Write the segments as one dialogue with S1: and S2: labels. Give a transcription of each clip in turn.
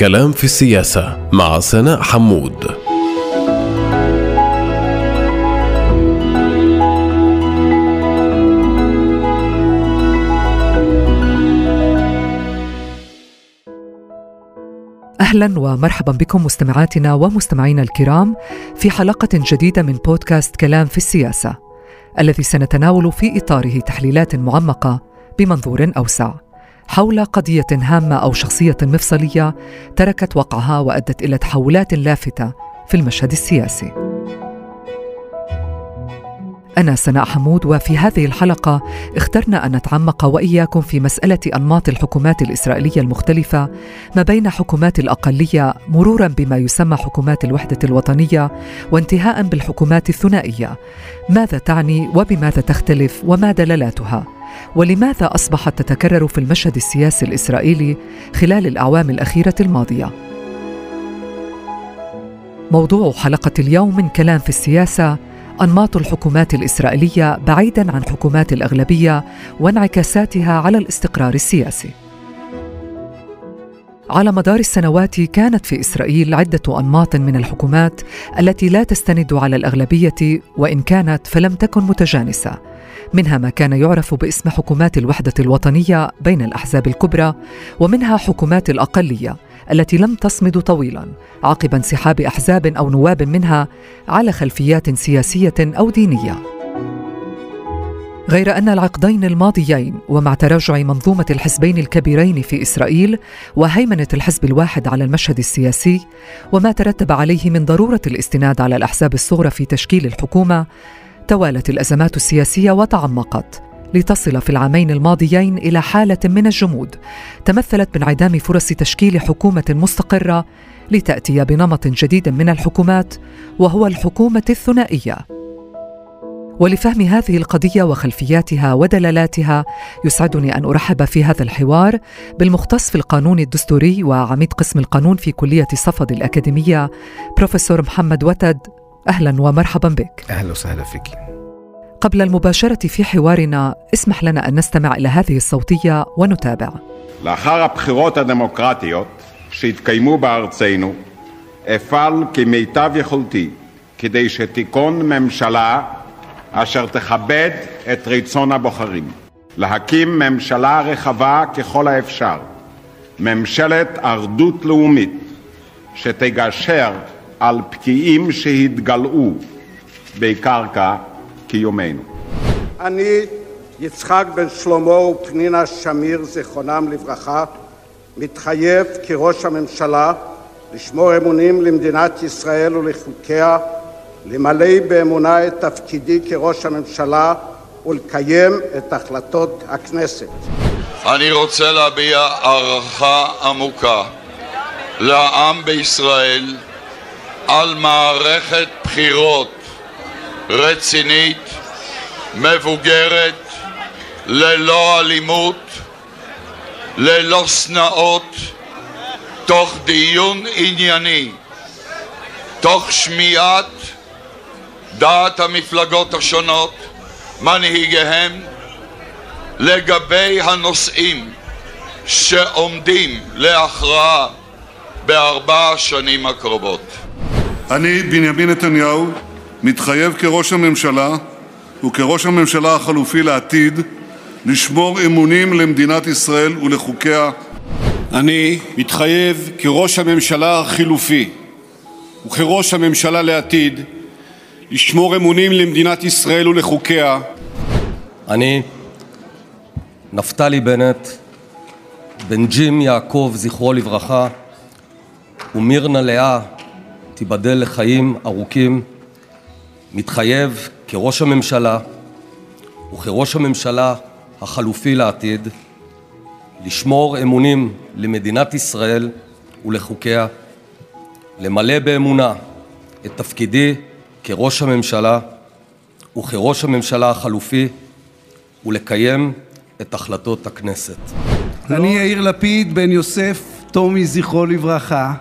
S1: كلام في السياسة مع سناء حمود.
S2: أهلا ومرحبا بكم مستمعاتنا ومستمعينا الكرام في حلقة جديدة من بودكاست كلام في السياسة الذي سنتناول في إطاره تحليلات معمقة بمنظور أوسع. حول قضية هامة أو شخصية مفصلية تركت وقعها وأدت إلى تحولات لافتة في المشهد السياسي. أنا سناء حمود وفي هذه الحلقة اخترنا أن نتعمق وإياكم في مسألة أنماط الحكومات الإسرائيلية المختلفة ما بين حكومات الأقلية مرورا بما يسمى حكومات الوحدة الوطنية وانتهاء بالحكومات الثنائية. ماذا تعني وبماذا تختلف وما دلالاتها؟ ولماذا أصبحت تتكرر في المشهد السياسي الإسرائيلي خلال الأعوام الأخيرة الماضية؟ موضوع حلقة اليوم من كلام في السياسة أنماط الحكومات الإسرائيلية بعيدا عن حكومات الأغلبية وانعكاساتها على الاستقرار السياسي. على مدار السنوات كانت في إسرائيل عدة أنماط من الحكومات التي لا تستند على الأغلبية وإن كانت فلم تكن متجانسة منها ما كان يعرف باسم حكومات الوحدة الوطنية بين الأحزاب الكبرى ومنها حكومات الأقلية التي لم تصمد طويلا عقب انسحاب أحزاب أو نواب منها على خلفيات سياسية أو دينية. غير أن العقدين الماضيين ومع تراجع منظومة الحزبين الكبيرين في إسرائيل وهيمنة الحزب الواحد على المشهد السياسي وما ترتب عليه من ضرورة الاستناد على الأحزاب الصغرى في تشكيل الحكومة توالت الأزمات السياسية وتعمقت. لتصل في العامين الماضيين إلى حالة من الجمود. تمثلت بانعدام فرص تشكيل حكومة مستقرة لتأتي بنمط جديد من الحكومات وهو الحكومة الثنائية. ولفهم هذه القضية وخلفياتها ودلالاتها يسعدني أن أرحب في هذا الحوار بالمختص في القانون الدستوري وعميد قسم القانون في كلية صفد الأكاديمية بروفيسور محمد وتد. أهلا ومرحبا بك.
S3: أهلا وسهلا فيك.
S2: قبل المباشرة في حوارنا اسمح لنا أن نستمع إلى هذه الصوتية ונותבע.
S4: לאחר הבחירות הדמוקרטיות שהתקיימו בארצנו, אפעל כמיטב יכולתי כדי שתיכון ממשלה אשר תכבד את רצון הבוחרים. להקים ממשלה רחבה ככל האפשר, ממשלת אחדות לאומית, שתגשר על פקיעים שהתגלעו בקרקע קיומנו.
S5: אני, יצחק בן שלמה ופנינה שמיר, זיכרונם לברכה, מתחייב כראש הממשלה לשמור אמונים למדינת ישראל ולחוקיה, למלא באמונה את תפקידי כראש הממשלה ולקיים את החלטות הכנסת.
S6: אני רוצה להביע הערכה עמוקה לעם בישראל על מערכת בחירות רצינית, מבוגרת, ללא אלימות, ללא שנאות, תוך דיון ענייני, תוך שמיעת דעת המפלגות השונות, מנהיגיהם, לגבי הנושאים שעומדים להכרעה בארבע השנים הקרובות.
S7: אני, בנימין נתניהו, מתחייב כראש הממשלה וכראש הממשלה החלופי לעתיד לשמור אמונים למדינת ישראל ולחוקיה.
S8: אני מתחייב כראש הממשלה החלופי וכראש הממשלה לעתיד לשמור אמונים למדינת ישראל ולחוקיה.
S9: אני, נפתלי בנט, בן ג'ים יעקב, זכרו לברכה, ומירנה לאה, תיבדל לחיים ארוכים, מתחייב כראש הממשלה וכראש הממשלה החלופי לעתיד לשמור אמונים למדינת ישראל ולחוקיה, למלא באמונה את תפקידי כראש הממשלה וכראש הממשלה החלופי ולקיים את החלטות הכנסת.
S10: אני יאיר לפיד בן יוסף טומי זכרו לברכה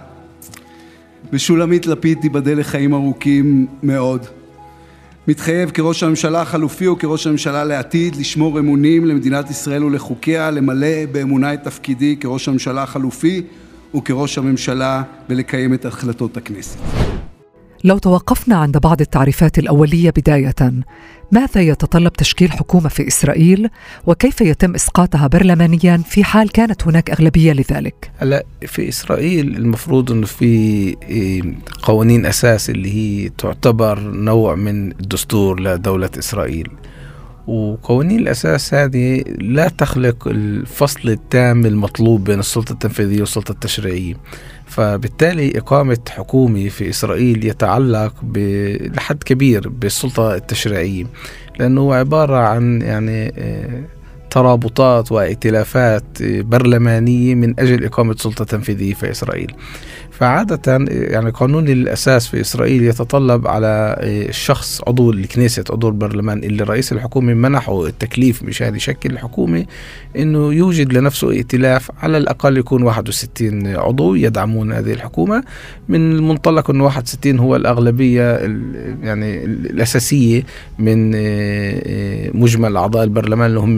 S10: ושולמית לפיד תיבדל לחיים ארוכים מאוד מתחייב כראש הממשלה החלופי וכראש הממשלה לעתיד לשמור אמונים למדינת ישראל ולחוקיה, למלא באמונה את תפקידי כראש הממשלה החלופי וכראש הממשלה ולקיים את החלטות הכנסת.
S2: لو توقفنا عند بعض التعريفات الاوليه بدايه ماذا يتطلب تشكيل حكومة في إسرائيل؟ وكيف يتم إسقاطها برلمانيا في حال كانت هناك أغلبية لذلك؟
S3: هلا في إسرائيل المفروض إنه في إيه، قوانين أساس اللي هي تعتبر نوع من الدستور لدولة إسرائيل. وقوانين الأساس هذه لا تخلق الفصل التام المطلوب بين السلطة التنفيذية والسلطة التشريعية. فبالتالي إقامة حكومة في إسرائيل يتعلق لحد كبير بالسلطة التشريعية لأنه عبارة عن يعني آه، ترابطات وائتلافات برلمانية من أجل إقامة سلطة تنفيذية في إسرائيل. فعادة يعني قانون الأساس في إسرائيل يتطلب على الشخص عضو الكنيسة عضو البرلمان اللي رئيس الحكومة منحه التكليف مشان يشكل الحكومة إنه يوجد لنفسه ائتلاف على الأقل يكون 61 عضو يدعمون هذه الحكومة. من المنطلق أنه 61 هو الأغلبية يعني الأساسية من مجمل أعضاء البرلمان اللي هم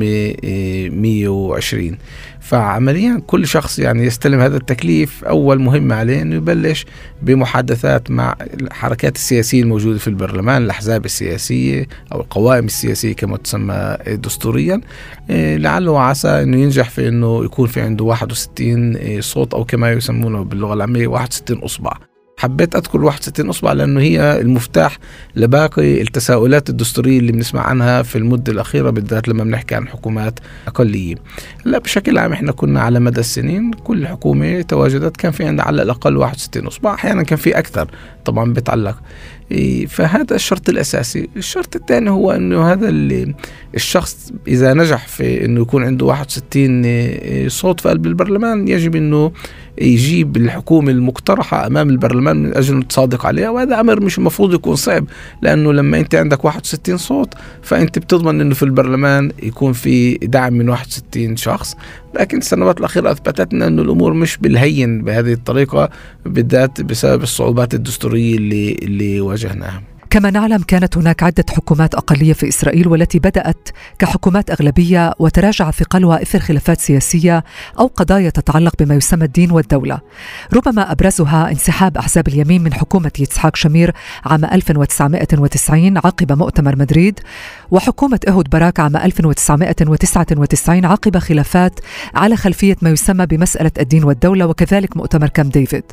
S3: 120 فعمليا كل شخص يعني يستلم هذا التكليف أول مهمة عليه أنه يبلش بمحادثات مع الحركات السياسية الموجودة في البرلمان الأحزاب السياسية أو القوائم السياسية كما تسمى دستوريا. إيه، لعله وعسى أنه ينجح في أنه يكون في عنده 61 صوت أو كما يسمونه باللغة العامية 61 أصبع. حبيت أذكر 61 أصبع لأنه هي المفتاح لباقي التساؤلات الدستورية اللي بنسمع عنها في المدة الأخيرة بالذات لما بنحكي عن حكومات أقلية. لا بشكل عام إحنا كنا على مدى السنين كل حكومة تواجدت كان في عندها على الأقل 61 أصبع، أحيانا كان في أكثر طبعا بيتعلق فهذا الشرط الأساسي، الشرط الثاني هو إنه هذا الشخص إذا نجح في إنه يكون عنده 61 صوت في قلب البرلمان يجب إنه يجيب الحكومة المقترحة أمام البرلمان من أجل أن تصادق عليها وهذا أمر مش المفروض يكون صعب لأنه لما أنت عندك 61 صوت فأنت بتضمن أنه في البرلمان يكون في دعم من 61 شخص. لكن السنوات الأخيرة أثبتت أنه الأمور مش بالهين بهذه الطريقة بالذات بسبب الصعوبات الدستورية اللي, اللي واجهناها.
S2: كما نعلم كانت هناك عدة حكومات أقلية في إسرائيل والتي بدأت كحكومات أغلبية وتراجع ثقلها إثر خلافات سياسية أو قضايا تتعلق بما يسمى الدين والدولة. ربما أبرزها انسحاب أحزاب اليمين من حكومة يتسحاق شمير عام 1990 عقب مؤتمر مدريد وحكومة إهود باراك عام 1999 عقب خلافات على خلفية ما يسمى بمسألة الدين والدولة وكذلك مؤتمر كام ديفيد.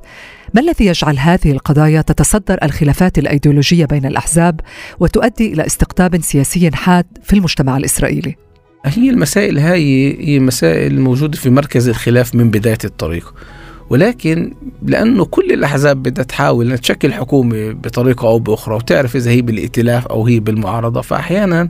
S2: ما الذي يجعل هذه القضايا تتصدر الخلافات الأيديولوجية بين الأحزاب وتؤدي إلى استقطاب سياسي حاد في المجتمع الإسرائيلي؟
S3: هي المسائل هاي هي مسائل موجودة في مركز الخلاف من بداية الطريق. ولكن لأنه كل الأحزاب بدها تحاول تشكل حكومة بطريقة أو بأخرى وتعرف إذا هي بالائتلاف أو هي بالمعارضة فاحيانا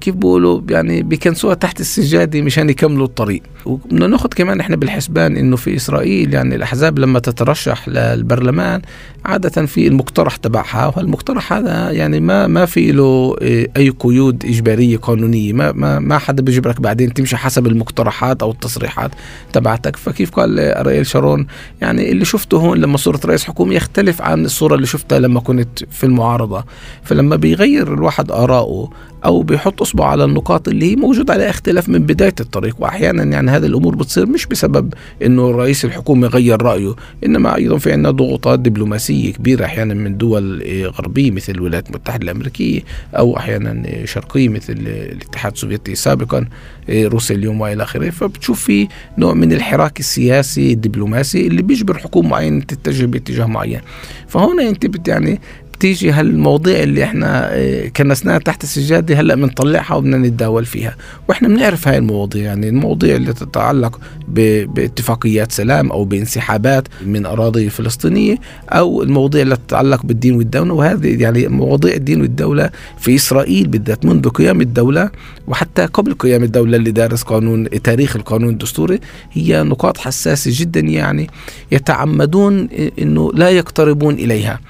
S3: كيف بقولوا يعني بيكنسوها تحت السجادة مشان يكملوا الطريق. وبدنا ناخذ كمان إحنا بالحسبان إنه في إسرائيل يعني الأحزاب لما تترشح للبرلمان عادة في المقترح تبعها وهالمقترح هذا يعني ما ما في له آه، أي قيود إجبارية قانونية ما ما ما حدا بيجبرك بعدين تمشي حسب المقترحات أو التصريحات تبعتك. فكيف قال اريل شارون يعني اللي شفته هون لما صرت رئيس حكومة يختلف عن الصورة اللي شفتها لما كنت في المعارضة. فلما بيغير الواحد اراءه أو بيحط اصبعه على النقاط اللي هي موجود عليها اختلاف من بداية الطريق واحيانا يعني هذه الأمور بتصير مش بسبب إنه رئيس الحكومة غير رأيه إنما أيضا في عندنا ضغوطات دبلوماسية كبيرة أحيانا من دول غربية مثل الولايات المتحدة الأمريكية أو أحيانا شرقية مثل الاتحاد السوفيتي سابقا روسيا اليوم وإلى آخره. فبتشوف في نوع من الحراك السياسي الدبلوماسي اللي بيجبر حكومة معينة تتجه باتجاه معين. فهنا أنت يعني تيجي هالمواضيع اللي إحنا آه، كنسناها تحت السجاده هلأ بنطلعها وبدنا نتداول فيها. وإحنا بنعرف هاي المواضيع يعني المواضيع اللي تتعلق باتفاقيات سلام أو بانسحابات من أراضي فلسطينية أو المواضيع اللي تتعلق بالدين والدولة. وهذه يعني مواضيع الدين والدولة في إسرائيل بالذات منذ قيام الدولة وحتى قبل قيام الدولة اللي دارس قانون تاريخ القانون الدستوري هي نقاط حساسة جدا يعني يتعمدون إنه لا يقتربون إليها.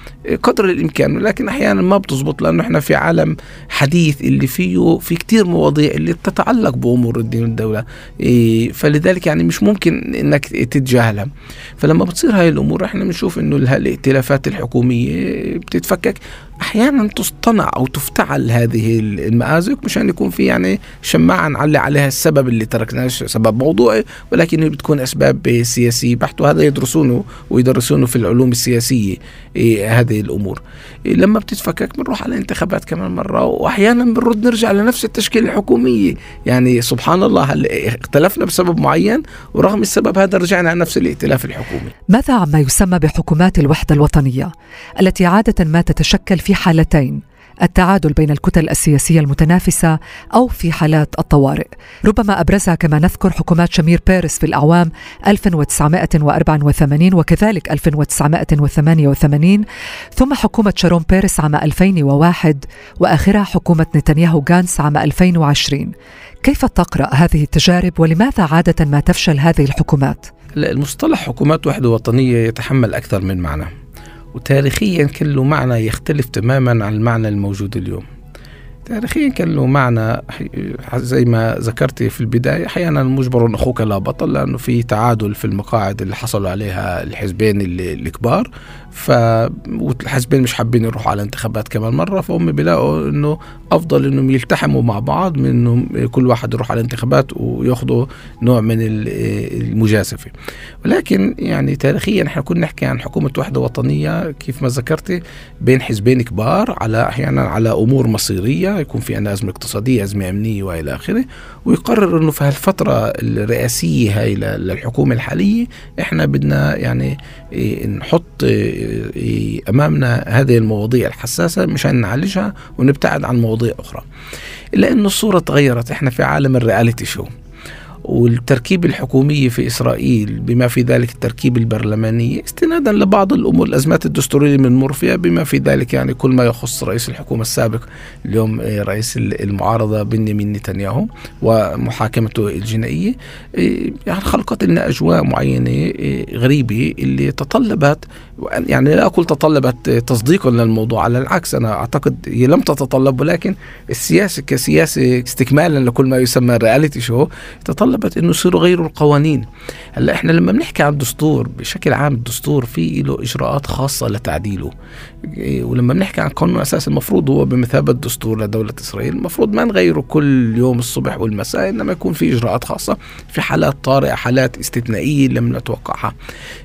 S3: قدر الإمكان بالامكان ولكن أحيانا ما بتزبط لأنه إحنا في عالم حديث اللي فيه في كتير مواضيع اللي تتعلق بأمور الدين والدولة. إيه فلذلك يعني مش ممكن إنك تتجاهلها. فلما بتصير هاي الأمور إحنا بنشوف إنه الائتلافات الحكومية بتتفكك. أحيانا تصطنع أو تفتعل هذه المآزق مشان يكون في يعني شماعة نعلي عليها السبب اللي تركناه سبب موضوعي ولكن بتكون أسباب سياسية. بحت وهذا يدرسونه ويدرسونه في العلوم السياسية إيه هذه الأمور. لما بتتفكك بنروح على انتخابات كمان مرة وأحيانا بنرد نرجع لنفس التشكيلة الحكومية. يعني سبحان الله اختلفنا بسبب معين؟ ورغم السبب هذا رجعنا على نفس الائتلاف الحكومي.
S2: ماذا عما يسمى بحكومات الوحدة الوطنية التي عادة ما تتشكل في حالتين؟ التعادل بين الكتل السياسية المتنافسة أو في حالات الطوارئ. ربما أبرزها كما نذكر حكومات شمير بيرس في الأعوام 1984 وكذلك 1988 ثم حكومة شارون بيرس عام 2001 وآخرها حكومة نتنياهو غانس عام 2020 كيف تقرأ هذه التجارب ولماذا عادة ما تفشل هذه الحكومات؟
S3: المصطلح حكومات وحدة وطنية يتحمل أكثر من معنى. وتاريخيا كان له معنى يختلف تماما عن المعنى الموجود اليوم. تاريخيا كان له معنى زي ما ذكرت في البداية أحيانا مجبر أخوك لا بطل لأنه في تعادل في المقاعد اللي حصلوا عليها الحزبين الكبار. ف والحزبين مش حابين يروحوا على انتخابات كمان مرة فهم بيلاقوا إنه أفضل إنهم يلتحموا مع بعض من إنهم كل واحد يروح على الانتخابات وياخذوا نوع من المجازفة. ولكن يعني تاريخيا إحنا كنا نحكي عن حكومة وحدة وطنية كيف ما ذكرتي بين حزبين كبار على أحيانا على أمور مصيرية يكون في عندنا ازمه اقتصادية أزمة أمنية وإلى آخره. ويقرر إنه في هالفترة الرئاسية هاي للحكومة الحالية إحنا بدنا يعني إيه، نحط أمامنا هذه المواضيع الحساسة مشان نعالجها ونبتعد عن مواضيع أخرى. إلا إنه الصورة تغيرت إحنا في عالم الرياليتي شو. والتركيب الحكومي في إسرائيل بما في ذلك التركيب البرلماني استنادا لبعض الأمور الأزمات الدستورية اللي بنمر فيها بما في ذلك يعني كل ما يخص رئيس الحكومة السابق اليوم آه، رئيس المعارضة بنيامين نتنياهو ومحاكمته الجنائية. آه، يعني خلقت لنا أجواء معينة آه، غريبة اللي تطلبت يعني لا أقول تطلبت تصديقا للموضوع على العكس أنا أعتقد هي لم تتطلب ولكن السياسة كسياسة استكمالا لكل ما يسمى الرياليتي شو تطلبت إنه يصيروا غيروا القوانين. هلأ إحنا لما بنحكي عن الدستور بشكل عام الدستور في له إجراءات خاصة لتعديله. ولما بنحكي عن قانون أساس المفروض هو بمثابة دستور لدولة إسرائيل. المفروض ما نغيره كل يوم الصبح والمساء إنما يكون في إجراءات خاصة في حالات طارئة حالات استثنائية لم نتوقعها.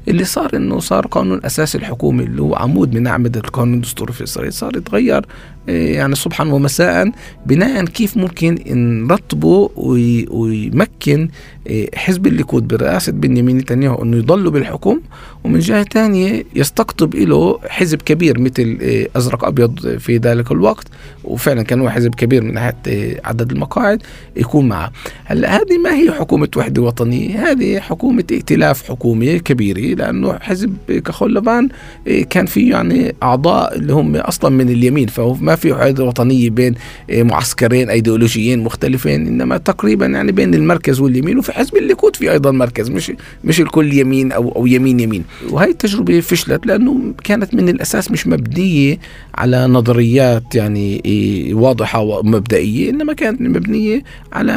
S3: اللي صار إنه صار قانون أساس الحكومة اللي هو عمود من أعمدة القانون الدستوري في إسرائيل صار يتغير إيه، يعني صبحا ومساء بناء كيف ممكن نرتبه ويمكن إيه، حزب الليكود برئاسة بنيامين نتنياهو أنه يضلوا بالحكم ومن جهة ثانية يستقطب له حزب كبير مثل إيه، أزرق أبيض في ذلك الوقت وفعلا كان هو حزب كبير من ناحية إيه، عدد المقاعد يكون معه. هلأ هذه ما هي حكومة وحدة وطنية؟ هذه حكومة ائتلاف حكومي كبيرة لأنه حزب كحول لبان كان فيه يعني أعضاء اللي هم أصلا من اليمين فهو ما في وحدة وطنية بين معسكرين أيديولوجيين مختلفين إنما تقريبا يعني بين المركز واليمين وفي حزب الليكود في أيضا مركز مش مش الكل يمين أو أو يمين يمين. وهي التجربة فشلت لأنه كانت من الأساس مش مبنية على نظريات يعني إيه، واضحة ومبدئية إنما كانت مبنية على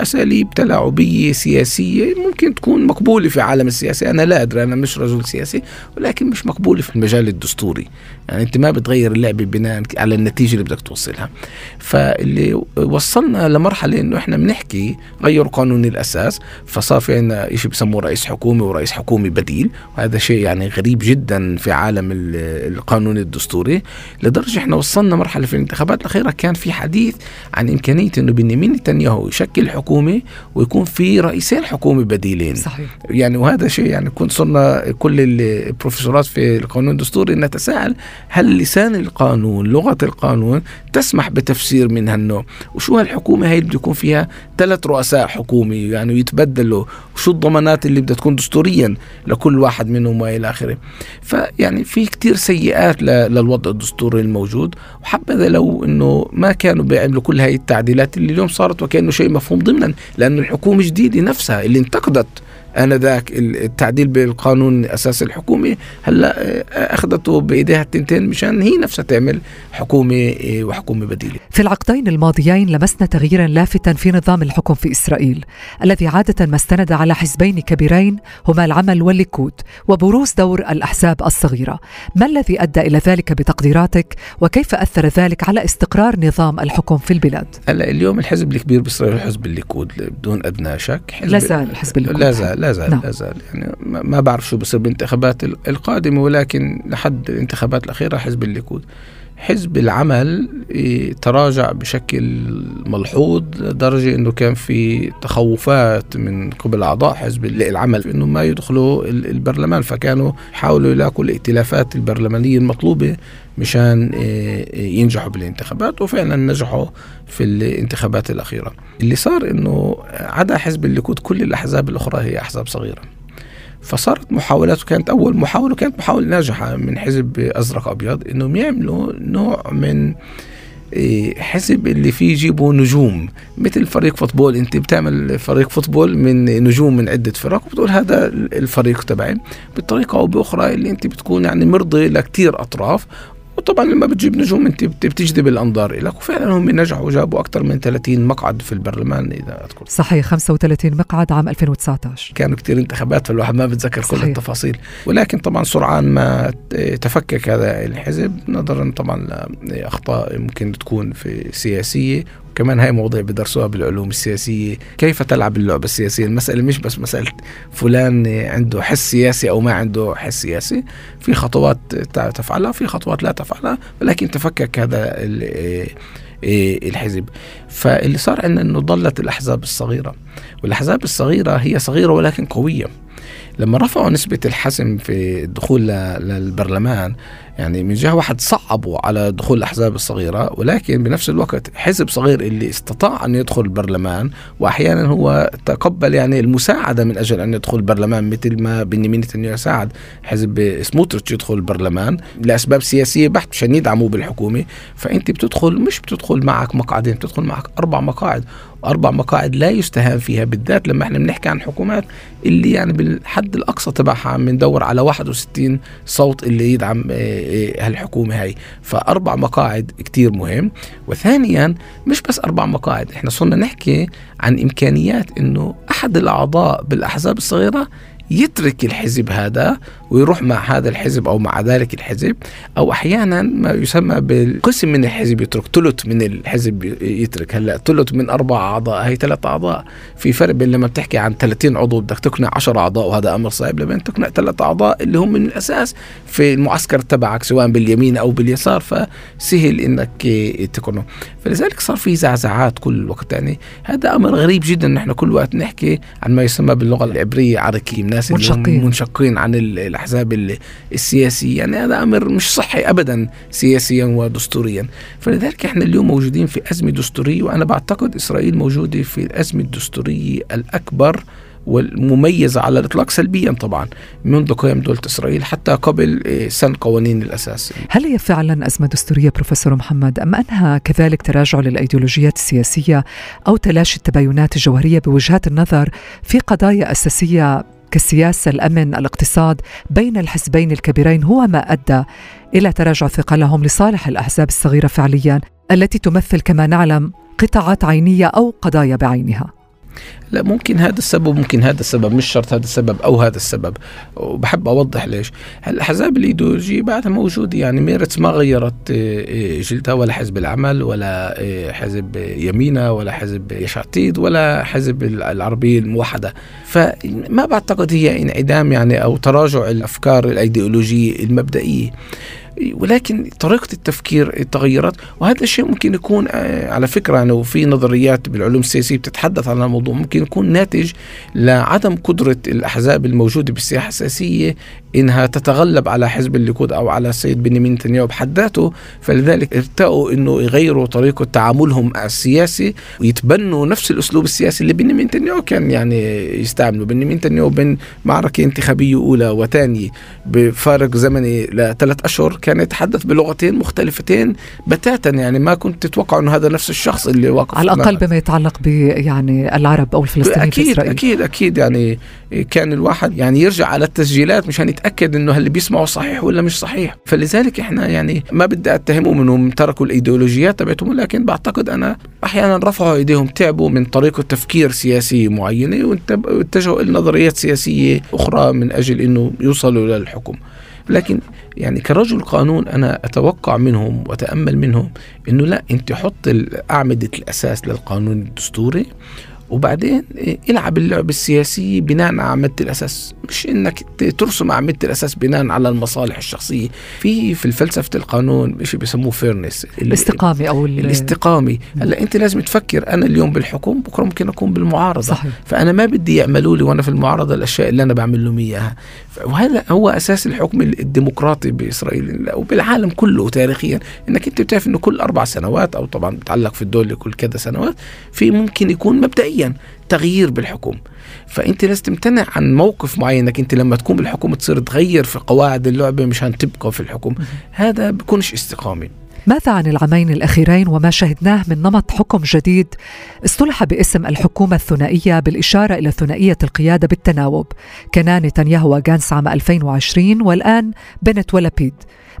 S3: أساليب تلاعبية سياسية ممكن تكون مقبولة في عالم السياسة أنا لا أدري أنا مش رجل سياسي ولكن مش مقبولة في المجال الدستوري. يعني أنت ما بتغير اللعبة بناء على النتيجة اللي بدك توصلها. فاللي وصلنا لمرحلة إنه إحنا بنحكي غيروا قانون الأساس فصار في عندنا شيء بسموه رئيس حكومي ورئيس حكومي بديل وهذا شيء يعني غريب جدا في عالم القانون الدستوري. لدرجة إحنا وصلنا مرحلة في الانتخابات الأخيرة كان في حديث عن إمكانية إنه بنيامين نتنياهو يشكل حكومة ويكون في رئيسين حكومة بديلين.
S2: صحيح.
S3: يعني وهذا شيء يعني كنت صرنا كل البروفيسورات في القانون الدستوري نتساءل هل لسان القانون لغة القانون تسمح بتفسير من هالنوع. وشو هالحكومة هي اللي بده يكون فيها ثلاث رؤساء حكومي يعني يتبدلوا؟ وشو الضمانات اللي بدها تكون دستوريا لكل واحد منهم وإلى آخره؟ فيعني في كتير سيئات للوضع الدستوري الموجود. وحبذا لو إنه ما كانوا بيعملوا كل هاي التعديلات اللي اليوم صارت وكأنه شيء مفهوم ضمنا لأنه الحكومة الجديده نفسها اللي انتقدت آنذاك التعديل بالقانون الاساسي الحكومي هلأ أخذته بإيديها التنتين مشان هي نفسها تعمل حكومة وحكومة بديلة.
S2: في العقدين الماضيين لمسنا تغييرا لافتا في نظام الحكم في إسرائيل الذي عادة ما استند على حزبين كبيرين هما العمل والليكود وبروز دور الأحزاب الصغيرة. ما الذي أدى إلى ذلك بتقديراتك وكيف أثر ذلك على استقرار نظام الحكم في البلاد؟
S3: هلأ اليوم الحزب الكبير باسرائيل حزب الليكود بدون أدنى شك
S2: لا زال الحزب الليكود
S3: لا زال لا زال نعم. لا زال يعني ما بعرف شو بصير بالانتخابات القادمة ولكن لحد الانتخابات الأخيرة حزب الليكود حزب العمل تراجع بشكل ملحوظ لدرجة أنه كان في تخوفات من قبل أعضاء حزب العمل أنه ما يدخلوا البرلمان فكانوا يحاولوا يلاقوا الائتلافات البرلمانية المطلوبة مشان ينجحوا بالانتخابات وفعلا نجحوا في الانتخابات الأخيرة. اللي صار أنه عدا حزب الليكود كل الأحزاب الأخرى هي أحزاب صغيرة. فصارت محاولات كانت أول محاولة كانت محاولة ناجحة من حزب أزرق أبيض إنهم يعملوا نوع من إيه، حزب اللي فيه يجيبوا نجوم. مثل فريق football أنت بتعمل فريق football من نجوم من عدة فرق وبتقول هذا الفريق تبعي. بطريقه أو بأخرى اللي أنت بتكون يعني مرضي لكثير أطراف وطبعا لما بتجيب نجوم انت بتجذب الأنظار لك وفعلا هم نجحوا وجابوا أكثر من 30 مقعد في البرلمان إذا أذكر.
S2: صحيح 35 مقعد عام 2019
S3: كانوا كثير انتخابات فالواحد ما بتذكر كل التفاصيل. ولكن طبعا سرعان ما تفكك هذا الحزب. نظرا طبعا لأخطاء ممكن تكون في سياسيه كمان هاي مواضيع بدرسوها بالعلوم السياسية. كيف تلعب اللعبة السياسية؟ المسألة مش بس مسألة فلان عنده حس سياسي أو ما عنده حس سياسي. في خطوات تفعلها في خطوات لا تفعلها ولكن تفكك هذا إيه، الحزب. فاللي صار عندنا إنه ضلت الأحزاب الصغيرة. والأحزاب الصغيرة هي صغيرة ولكن قوية. لما رفعوا نسبة الحسم في الدخول للبرلمان يعني من جهة واحد صعبوا على دخول الأحزاب الصغيرة ولكن بنفس الوقت حزب صغير اللي استطاع أن يدخل البرلمان وأحيانا هو تقبل يعني المساعدة من أجل أن يدخل البرلمان مثل ما بنيامين نتنياهو ساعد حزب سموتريتش يدخل البرلمان لأسباب سياسية بحت عشان يدعموا بالحكومة. فأنت بتدخل مش بتدخل معك مقعدين بتدخل معك أربع مقاعد. أربع مقاعد لا يستهان فيها بالذات لما إحنا بنحكي عن حكومات اللي يعني بالحد الأقصى تبعها عم ندور على 61 صوت اللي يدعم آه، آه، هالحكومة هاي. فأربع مقاعد كتير مهم. وثانيا مش بس أربع مقاعد إحنا صرنا نحكي عن إمكانيات أنه أحد الأعضاء بالأحزاب الصغيرة يترك الحزب هذا ويروح مع هذا الحزب أو مع ذلك الحزب أو أحيانا ما يسمى بالقسم من الحزب يترك ثلث من الحزب يترك. هلأ ثلث من أربع أعضاء هي ثلاث أعضاء. في فرق بين لما بتحكي عن 30 عضو بدك تقنع 10 أعضاء وهذا أمر صعب. لما تقنع ثلاث أعضاء اللي هم من الأساس في المعسكر تبعك سواء باليمين أو باليسار فسهل إنك تقنعه. فلذلك صار في زعزعات كل وقت. يعني هذا أمر غريب جدا. نحن كل وقت نحكي عن ما يسمى باللغة العبرية عركي الناس منشقين. منشقين عن الأحزاب السياسية. يعني هذا أمر مش صحي ابدا سياسيا ودستوريا. فلذلك إحنا اليوم موجودين في أزمة دستورية وأنا بعتقد إسرائيل موجودة في الأزمة الدستورية الأكبر والمميزة على الإطلاق سلبيا طبعا منذ قيام دولة إسرائيل حتى قبل آه، سن قوانين الأساس.
S2: هل هي فعلا أزمة دستورية بروفيسور محمد أم أنها كذلك تراجع للأيديولوجيات السياسية أو تلاشي التباينات الجوهرية بوجهات النظر في قضايا أساسية كالسياسه، الأمن، الاقتصاد بين الحزبين الكبيرين هو ما أدى إلى تراجع ثقلهم لصالح الأحزاب الصغيرة فعليا التي تمثل كما نعلم قطعات عينية أو قضايا بعينها.
S3: لا ممكن هذا السبب ممكن هذا السبب مش شرط هذا السبب أو هذا السبب. وبحب أوضح ليش. الأحزاب الإيديولوجية بعدها موجودة يعني ميرتس ما غيرت آه، آه، جلدها ولا حزب العمل ولا آه، حزب يمينة ولا حزب يشعتيد ولا حزب العربية الموحدة. فما بعتقد هي انعدام يعني أو تراجع الأفكار الأيديولوجية المبدئية. ولكن طريقة التفكير تغيرت وهذا الشيء ممكن يكون آه، على فكرة يعني وفي نظريات بالعلوم السياسية بتتحدث عن الموضوع ممكن يكون ناتج لعدم قدرة الأحزاب الموجودة بالساحة السياسية إنها تتغلب على حزب الليكود أو على السيد بنيامين نتنياهو بحد ذاته فلذلك ارتأوا إنه يغيروا طريقة تعاملهم السياسي ويتبنوا نفس الأسلوب السياسي اللي بنيامين نتنياهو كان يعني يستعمله. بنيامين نتنياهو بين معركة انتخابية أولى وثانية بفارق زمني لثلاث أشهر كان يتحدث بلغتين مختلفتين بتاتا. يعني ما كنت تتوقع إنه هذا نفس الشخص اللي واقف
S2: على الأقل بما يتعلق ب يعني العرب أو الفلسطينيين في إسرائيل.
S3: أكيد أكيد. يعني كان الواحد يعني يرجع على التسجيلات مشان يتاكد إنه اللي بيسمعه صحيح ولا مش صحيح. فلذلك إحنا يعني ما بدي اتهمهم انهم تركوا الإيديولوجيات تبعتهم لكن بعتقد أنا أحيانا رفعوا إيديهم تعبوا من طريقة تفكير سياسي معينة واتجهوا إلى نظريات سياسية أخرى من أجل إنه يوصلوا للحكم لكن يعني كرجل قانون أنا أتوقع منهم وأتأمل منهم إنه لا أنت حط اعمده الأساس للقانون الدستوري وبعدين العب اللعبة السياسية بناء على أعمدة الأساس. مش إنك ترسم أعمدة الأساس بناء على المصالح الشخصية. في في فلسفة القانون شيء بيسموه فيرنس.
S2: الاستقامة أو
S3: الاستقامة. هلأ أنت لازم تفكر أنا اليوم بالحكم بكرة ممكن أكون بالمعارضة. صحيح. فأنا ما بدي يعملوا لي وأنا في المعارضة الأشياء اللي أنا بعمل لهم إياها. وهذا هو أساس الحكم الديمقراطي بإسرائيل. وبالعالم كله تاريخيا. إنك أنت بتعرف إنه كل أربع سنوات أو طبعا بتعلق في الدولة كل كذا سنوات في ممكن يكون مبدئيا تغيير بالحكم فأنت لازم تمتنع عن موقف معين انك أنت لما تكون بالحكم تصير تغير في قواعد اللعبة مشان تبقى في الحكم هذا بيكونش استقامة.
S2: ماذا عن العامين الأخيرين وما شهدناه من نمط حكم جديد؟ اصطلح باسم الحكومة الثنائية بالإشارة إلى ثنائية القيادة بالتناوب. كان نتنياهو وغانس عام 2020 والآن بنت ولابيد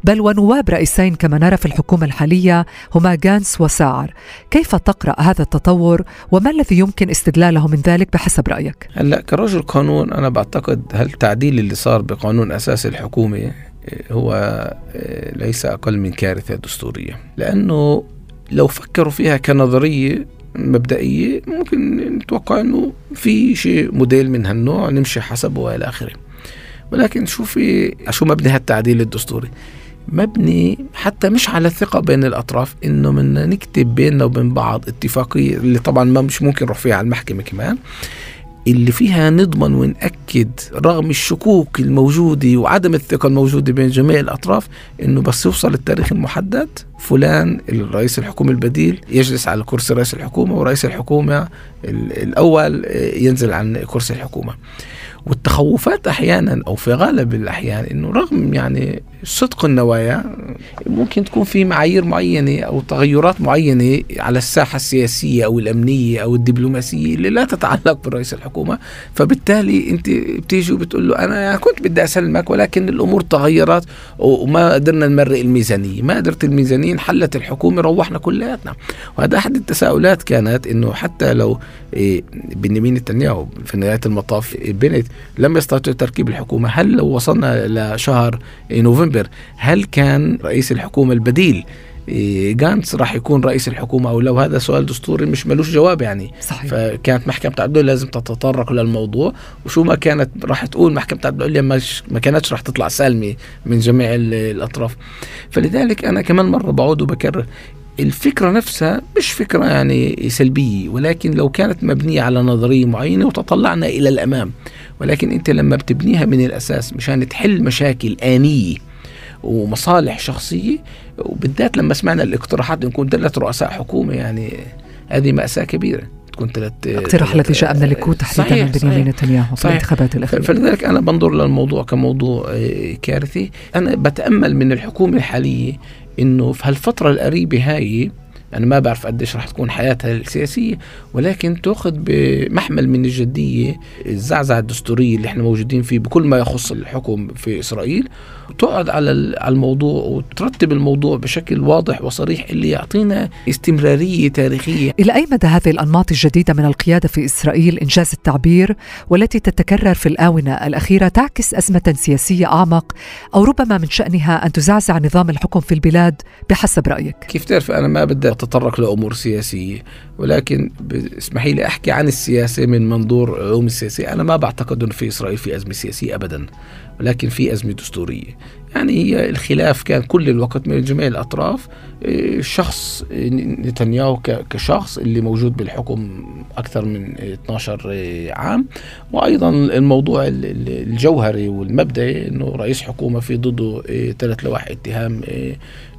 S2: بل ونواب رئيسين كما نرى في الحكومة الحالية هما غانس وساعر كيف تقرأ هذا التطور وما الذي يمكن استدلاله من ذلك بحسب رأيك؟
S3: هلا كرجل قانون أنا بعتقد هالتعديل اللي صار بقانون أساس الحكومة هو آه، ليس أقل من كارثة دستورية. لأنه لو فكروا فيها كنظرية مبدئية ممكن نتوقع أنه في شيء موديل من هالنوع نمشي حسبه وإلى آخره. ولكن شوفي شو مبني هالتعديل الدستوري؟ مبني حتى مش على ثقة بين الأطراف إنه بدنا نكتب بيننا وبين بعض اتفاقية اللي طبعا ما مش ممكن نروح فيها على المحكمة كمان اللي فيها نضمن ونأكد رغم الشكوك الموجودة وعدم الثقة الموجودة بين جميع الأطراف إنه بس يوصل التاريخ المحدد فلان الرئيس الحكومة البديل يجلس على كرسي رئيس الحكومة ورئيس الحكومة الأول ينزل عن كرسي الحكومة. والتخوفات أحيانا أو في غالب الأحيان إنه رغم يعني صدق النوايا ممكن تكون في معايير معينة أو تغيرات معينة على الساحة السياسية أو الأمنية أو الدبلوماسية اللي لا تتعلق برئيس الحكومة. فبالتالي أنت بتيجي وبتقول له يعني كنت بدي اسلمك ولكن الأمور تغيرت وما قدرنا نمرق الميزانية. ما قدرت الميزانية انحلت الحكومة روحنا كلياتنا. وهذا أحد التساؤلات كانت إنه حتى لو إيه، بنيامين نتنياهو في نهاية المطاف بنت لم يستطع تركيب الحكومة. هل لو وصلنا لشهر نوفمبر هل كان رئيس الحكومة البديل إيه، جانتس راح يكون رئيس الحكومة أو لو هذا سؤال دستوري مش ملوش جواب يعني.
S2: صحيح.
S3: فكانت محكمة العدل لازم تتطرق للموضوع. وشو ما كانت راح تقول محكمة العدل مش ما كانتش راح تطلع سالمة من جميع الأطراف. فلذلك أنا كمان مرة بعود وبكرر الفكرة نفسها مش فكرة يعني سلبية ولكن لو كانت مبنية على نظرية معينة وتطلعنا إلى الأمام ولكن أنت لما بتبنيها من الأساس مشان تحل مشاكل آنية ومصالح شخصية. وبالذات لما سمعنا الاقتراحات نكون ثلاث رؤساء حكومة يعني هذه مأساة كبيرة. تكون ثلاث
S2: الاقتراح الذي جاء من الليكود تحديدا من بنيامين نتنياهو في الانتخابات الأخيرة.
S3: فلذلك أنا بنظر للموضوع كموضوع آه، كارثي. أنا بتأمل من الحكومة الحالية إنه في هالفترة القريبة هاي يعني ما بعرف قديش رح تكون حياتها السياسية ولكن تأخذ بمحمل من الجدية الزعزعة الدستورية اللي إحنا موجودين فيه بكل ما يخص الحكم في إسرائيل. وتقعد على الموضوع وترتب الموضوع بشكل واضح وصريح اللي يعطينا استمرارية تاريخية.
S2: إلى أي مدى هذه الأنماط الجديدة من القيادة في إسرائيل إنجاز التعبير والتي تتكرر في الآونة الأخيرة تعكس أزمة سياسية أعمق أو ربما من شأنها أن تزعزع نظام الحكم في البلاد بحسب رأيك؟
S3: كيف تعرف؟ أنا ما بدي أتطرق لأمور سياسية ولكن اسمحي لي أحكي عن السياسة من منظور علوم السياسية. أنا ما بعتقد في إسرائيل في أزمة سياسية أبدا. ولكن في أزمة دستورية. يعني هي الخلاف كان كل الوقت من جميع الأطراف. آه، شخص نتنياهو كشخص اللي موجود بالحكم أكثر من 12 عام. وأيضا الموضوع الجوهري والمبدئي أنه رئيس حكومة في ضده ثلاث لوائح اتهام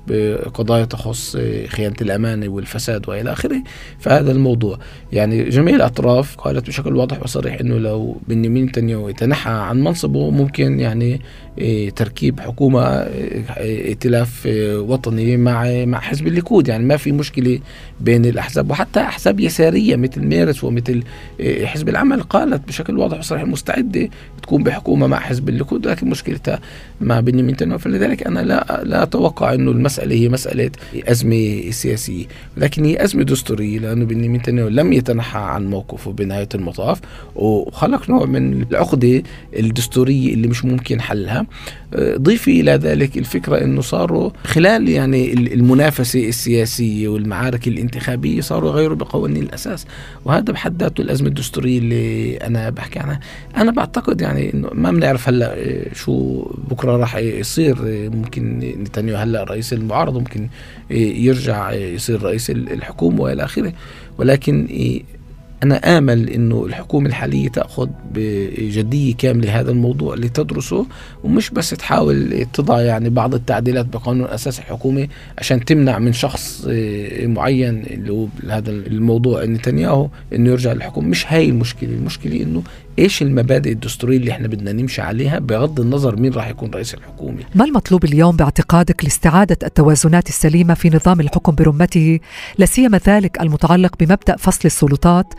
S3: بقضايا تخص خيانة الأمانة والفساد وإلى آخره. فهذا الموضوع يعني جميع الأطراف قالت بشكل واضح وصريح أنه لو بنيامين نتنياهو يتنحى عن منصبه ممكن يعني إيه، تركيب حكومة إيه، ائتلاف وطني مع مع حزب الليكود. يعني ما في مشكلة بين الأحزاب وحتى أحزاب يسارية مثل ميرتس ومثل حزب العمل قالت بشكل واضح وصريح مستعدة تكون بحكومة مع حزب الليكود لكن مشكلتها مع بنيامين نتنياهو فلذلك أنا لا لا أتوقع أنه المسألة هي مسألة أزمة سياسية لكن هي أزمة دستورية لأنه بنيامين نتنياهو لم يتنحى عن موقفه بنهاية المطاف وخلق نوع من العقدة الدستورية اللي مش ممكن حلها. ضيفي إلى ذلك الفكرة أنه صاروا خلال يعني المنافسة السياسية والمعارك الانتخابية صاروا يغيروا بقوانين الأساس. وهذا بحد ذاته الأزمة الدستورية اللي أنا بحكي عنها. أنا بعتقد يعني أنه ما بنعرف هلأ شو بكرة راح يصير. ممكن نتنياهو هلأ رئيس المعارضة ممكن يرجع يصير رئيس الحكومة وإلى آخره. ولكن أنا آمل أنه الحكومة الحالية تأخذ بجدية كاملة هذا الموضوع لتدرسه ومش بس تحاول تضع يعني بعض التعديلات بقانون أساس الحكومة عشان تمنع من شخص آه، معين اللي هو هذا الموضوع نتنياهو أنه يرجع للحكومة. مش هاي المشكلة المشكلة أنه إيش المبادئ الدستورية اللي إحنا بدنا نمشي عليها بغض النظر مين راح يكون رئيس الحكومة؟
S2: ما المطلوب اليوم باعتقادك لاستعادة التوازنات السليمة في نظام الحكم برمته لا سيما ذلك المتعلق بمبدأ فصل السلطات؟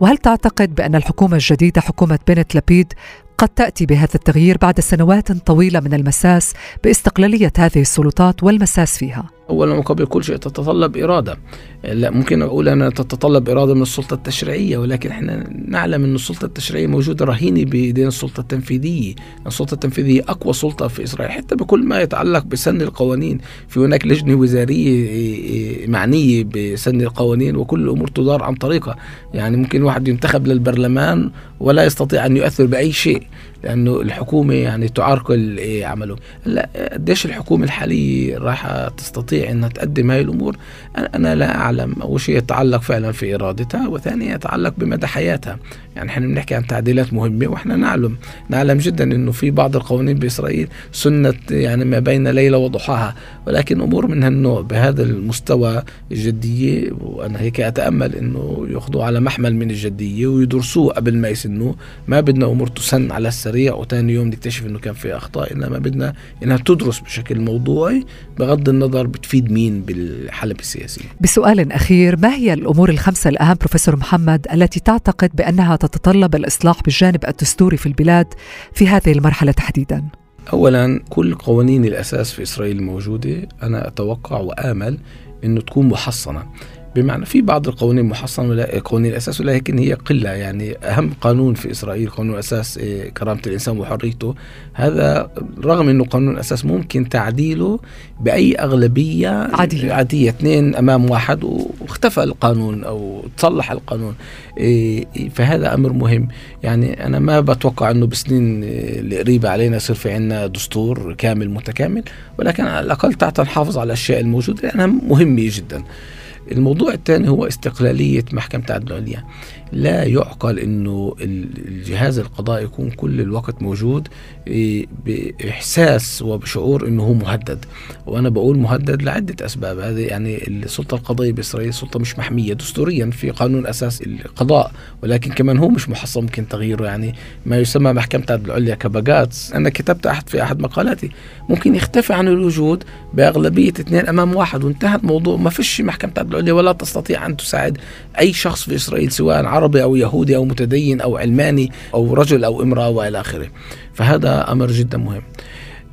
S2: وهل تعتقد بأن الحكومة الجديدة حكومة بنت لبيد قد تأتي بهذا التغيير بعد سنوات طويلة من المساس باستقلالية هذه السلطات والمساس فيها؟
S3: اولا وقبل كل شيء تتطلب إرادة. لا ممكن أقول انها تتطلب إرادة من السلطة التشريعية ولكن إحنا نعلم أن السلطة التشريعية موجودة رهينه بايدين السلطة التنفيذية. السلطة التنفيذية أقوى سلطة في إسرائيل حتى بكل ما يتعلق بسن القوانين. في هناك لجنة وزارية معنية بسن القوانين وكل الأمور تدار عن طريقها. يعني ممكن واحد ينتخب للبرلمان ولا يستطيع أن يؤثر بأي شيء. لأنه الحكومة يعني تعرقل عمله لا قديش الحكومة الحالية راح تستطيع إنها تقدم هاي الأمور؟ أنا لا أعلم. أول شيء يتعلق فعلا في إرادتها وثانيا يتعلق بمدى حياتها. يعني إحنا بنحكي عن تعديلات مهمة وإحنا نعلم نعلم جدا إنه في بعض القوانين بإسرائيل سنت يعني ما بين ليلة وضحاها ولكن أمور من هالنوع بهذا المستوى الجدية وأنا هيك أتأمل إنه ياخذوه على محمل من الجدية ويدرسوه قبل ما يسنوه. ما بدنا أمور تسن على السريع وثاني يوم نكتشف إنه كان في أخطاء إنما بدنا إنها تدرس بشكل موضوعي بغض النظر بتفيد مين بالحلبة السياسية.
S2: بسؤال أخير ما هي الأمور الخمسة الأهم بروفيسور محمد التي تعتقد بأنها تتطلب الإصلاح بالجانب الدستوري في البلاد في هذه المرحلة تحديدا؟
S3: اولا كل قوانين الأساس في إسرائيل الموجودة أنا أتوقع وآمل إنه تكون محصنة بمعنى في بعض القوانين محصنة قوانين الأساس ولكن هي قلة. يعني أهم قانون في إسرائيل قانون الأساس إيه، كرامة الإنسان وحريته. هذا رغم أنه قانون الأساس ممكن تعديله بأي أغلبية
S2: عادية.
S3: عادية. اثنين أمام واحد واختفى القانون أو تصلح القانون. إيه، فهذا أمر مهم. يعني أنا ما بتوقع أنه بسنين القريبة علينا يصير في عنا دستور كامل متكامل ولكن على الأقل تعطى نحافظ على الأشياء الموجودة لأنها مهمة جدا. الموضوع الثاني هو استقلالية محكمة العدل العليا. لا يعقل إنه الجهاز القضائي يكون كل الوقت موجود بإحساس وبشعور إنه هو مهدد. وأنا بقول مهدد لعدة أسباب. هذه يعني السلطة القضائية بإسرائيل سلطة مش محمية. دستوريا في قانون أساس القضاء ولكن كمان هو مش محصن ممكن تغييره. يعني ما يسمى محكمة العدل العليا كباجاتس. أنا كتبت أحد في أحد مقالاتي ممكن يختفي عن الوجود بأغلبية اثنين أمام واحد. وانتهى الموضوع. ما فيش محكمة العدل العليا ولا تستطيع أن تساعد أي شخص في إسرائيل سواء عربي أو يهودي أو متدين أو علماني أو رجل أو امرأة وإلى آخره. فهذا أمر جدا مهم.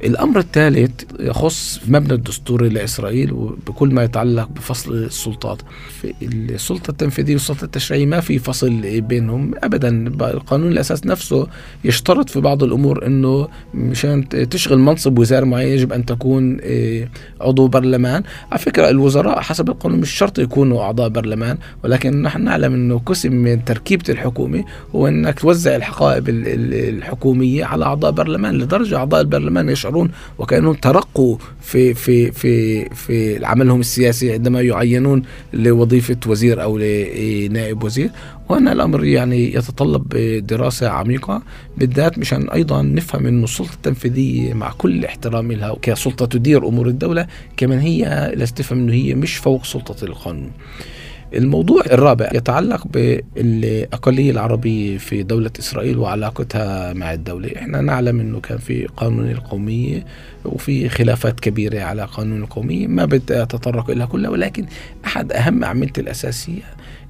S3: الأمر الثالث يخص مبنى الدستوري لإسرائيل بكل ما يتعلق بفصل السلطات. في السلطة التنفيذية والسلطة التشريعية ما في فصل بينهم أبدا. القانون الأساس نفسه يشترط في بعض الأمور أنه مشان تشغل منصب وزارة معين يجب أن تكون آه، عضو برلمان. على فكرة الوزراء حسب القانون مش شرط يكونوا أعضاء برلمان ولكن نحن نعلم أنه قسم من تركيبة الحكومة هو أنك توزع الحقائب الحكومية على أعضاء برلمان لدرجة أعضاء البرلمان يشعروا يشعرون وكأنهم ترقوا في في في في عملهم السياسي عندما يعينون لوظيفة وزير أو لنائب وزير وهنا الأمر يعني يتطلب دراسة عميقة بالذات مشان أيضا نفهم إنه السلطة التنفيذية مع كل احترامي لها كسلطة تدير أمور الدولة كمان هي لازم تفهم إنه هي مش فوق سلطة القانون. الموضوع الرابع يتعلق بالأقلية العربية في دولة إسرائيل وعلاقتها مع الدولة. إحنا نعلم أنه كان في قانون القومية وفي خلافات كبيرة على قانون القومية ما بدي أتطرق إليها كلها ولكن أحد أهم أعمدة الأساسية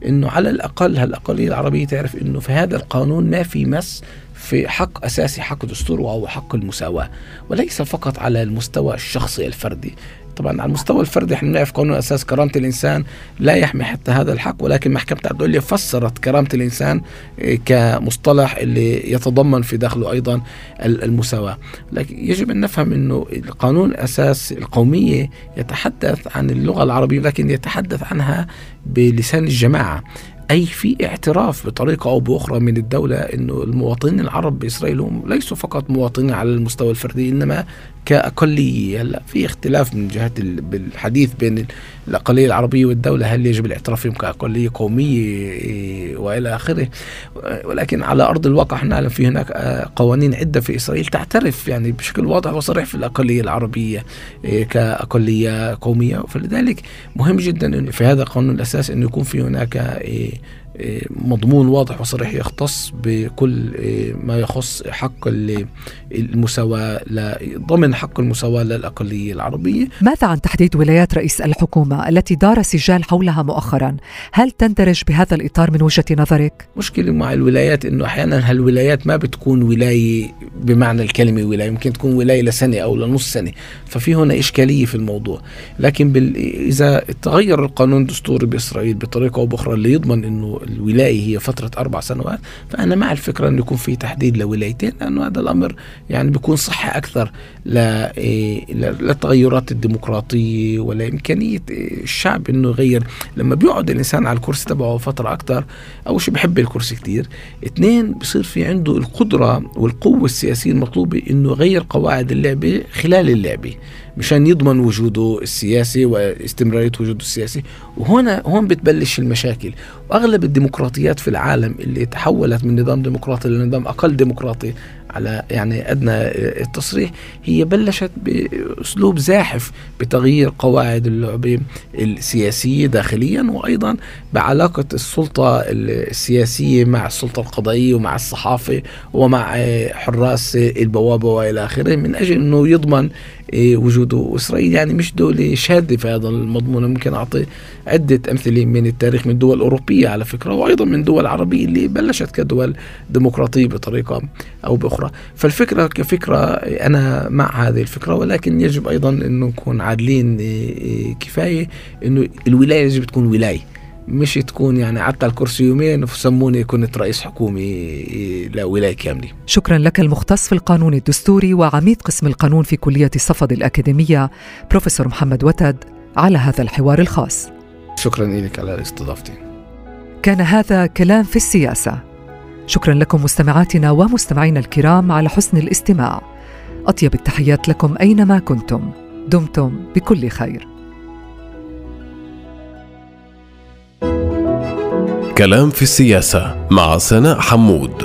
S3: أنه على الأقل هالأقلية العربية تعرف أنه في هذا القانون ما في مس في حق أساسي حق دستور وهو حق المساواة وليس فقط على المستوى الشخصي الفردي. طبعا على المستوى الفردي إحنا بنعرف قانون أساس كرامة الإنسان لا يحمي حتى هذا الحق ولكن محكمة الدوليه فسرت كرامة الإنسان إيه، كمصطلح اللي يتضمن في داخله أيضا المساواة. لكن يجب أن نفهم إنه القانون أساس القومية يتحدث عن اللغة العربية لكن يتحدث عنها بلسان الجماعة. أي في اعتراف بطريقة أو بأخرى من الدولة أنه المواطنين العرب بإسرائيل هم ليسوا فقط مواطنين على المستوى الفردي إنما كأقلية. هلأ في اختلاف من جهة بالحديث بين الأقلية العربية والدولة هل يجب الاعتراف فيهم كأقلية قومية إيه، وإلى آخره. ولكن على أرض الواقع نعلم في هناك آه، قوانين عدة في إسرائيل تعترف يعني بشكل واضح وصريح في الأقلية العربية إيه، كأقلية قومية. فلذلك مهم جدا في هذا القانون الأساس أن يكون في هناك إيه، مضمون واضح وصريح يختص بكل آه، ما يخص حق المساواة ضمن حق المساواة للأقلية العربية.
S2: ماذا عن تحديد ولايات رئيس الحكومة التي دار سجال حولها مؤخرا؟ هل تندرج بهذا الإطار من وجهة نظرك؟
S3: مشكلة مع الولايات أنه أحيانا هالولايات ما بتكون ولاية بمعنى الكلمة ولاية يمكن تكون ولاية لسنة أو لنص سنة ففي هنا إشكالية في الموضوع. لكن بال... إذا تغير القانون الدستوري بإسرائيل بطريقة أو بأخرى اللي يضمن أنه الولاية هي فترة أربع سنوات فأنا مع الفكرة أنه يكون في تحديد لولايتين لأنه هذا الأمر يعني بيكون صحة أكثر إيه، للتغيرات الديمقراطية ولا إمكانية الشعب أنه يغير. لما بيقعد الإنسان على الكرسي تبعه فترة أكثر أول شيء بحب الكرسي كثير اثنين بصير في عنده القدرة والقوة السياسية المطلوبة أنه يغير قواعد اللعبة خلال اللعبة. مشان يضمن وجوده السياسي واستمرارية وجوده السياسي. وهنا هون بتبلش المشاكل. وأغلب الديمقراطيات في العالم اللي تحولت من نظام ديمقراطي لنظام أقل ديمقراطي على يعني أدنى التصريح هي بلشت بأسلوب زاحف بتغيير قواعد اللعبه السياسيه داخليا وأيضا بعلاقة السلطة السياسية مع السلطة القضائية ومع الصحافة ومع حراس البوابة وإلى آخره من أجل أنه يضمن وجوده إسرائيل. يعني مش دولة شاذة في هذا المضمون ممكن أعطي عدة أمثلة من التاريخ من دول أوروبية على فكرة وأيضا من دول عربية اللي بلشت كدول ديمقراطية بطريقة أو بأخرى فالفكرة كفكرة أنا مع هذه الفكرة ولكن يجب أيضا أنه نكون عادلين كفاية أنه الولاية يجب تكون ولاية مش تكون يعني قعدت على الكرسي يومين وسموني كنت رئيس حكومي لولايه كاملة.
S2: شكرا لك المختص في القانون الدستوري وعميد قسم القانون في كلية الصفد الأكاديمية بروفيسور محمد وتد على هذا الحوار الخاص.
S3: شكرا لك على استضافتي.
S2: كان هذا كلام في السياسة. شكرا لكم مستمعاتنا ومستمعينا الكرام على حسن الاستماع. أطيب التحيات لكم أينما كنتم. دمتم بكل خير.
S1: كلام في السياسة مع سناء حمود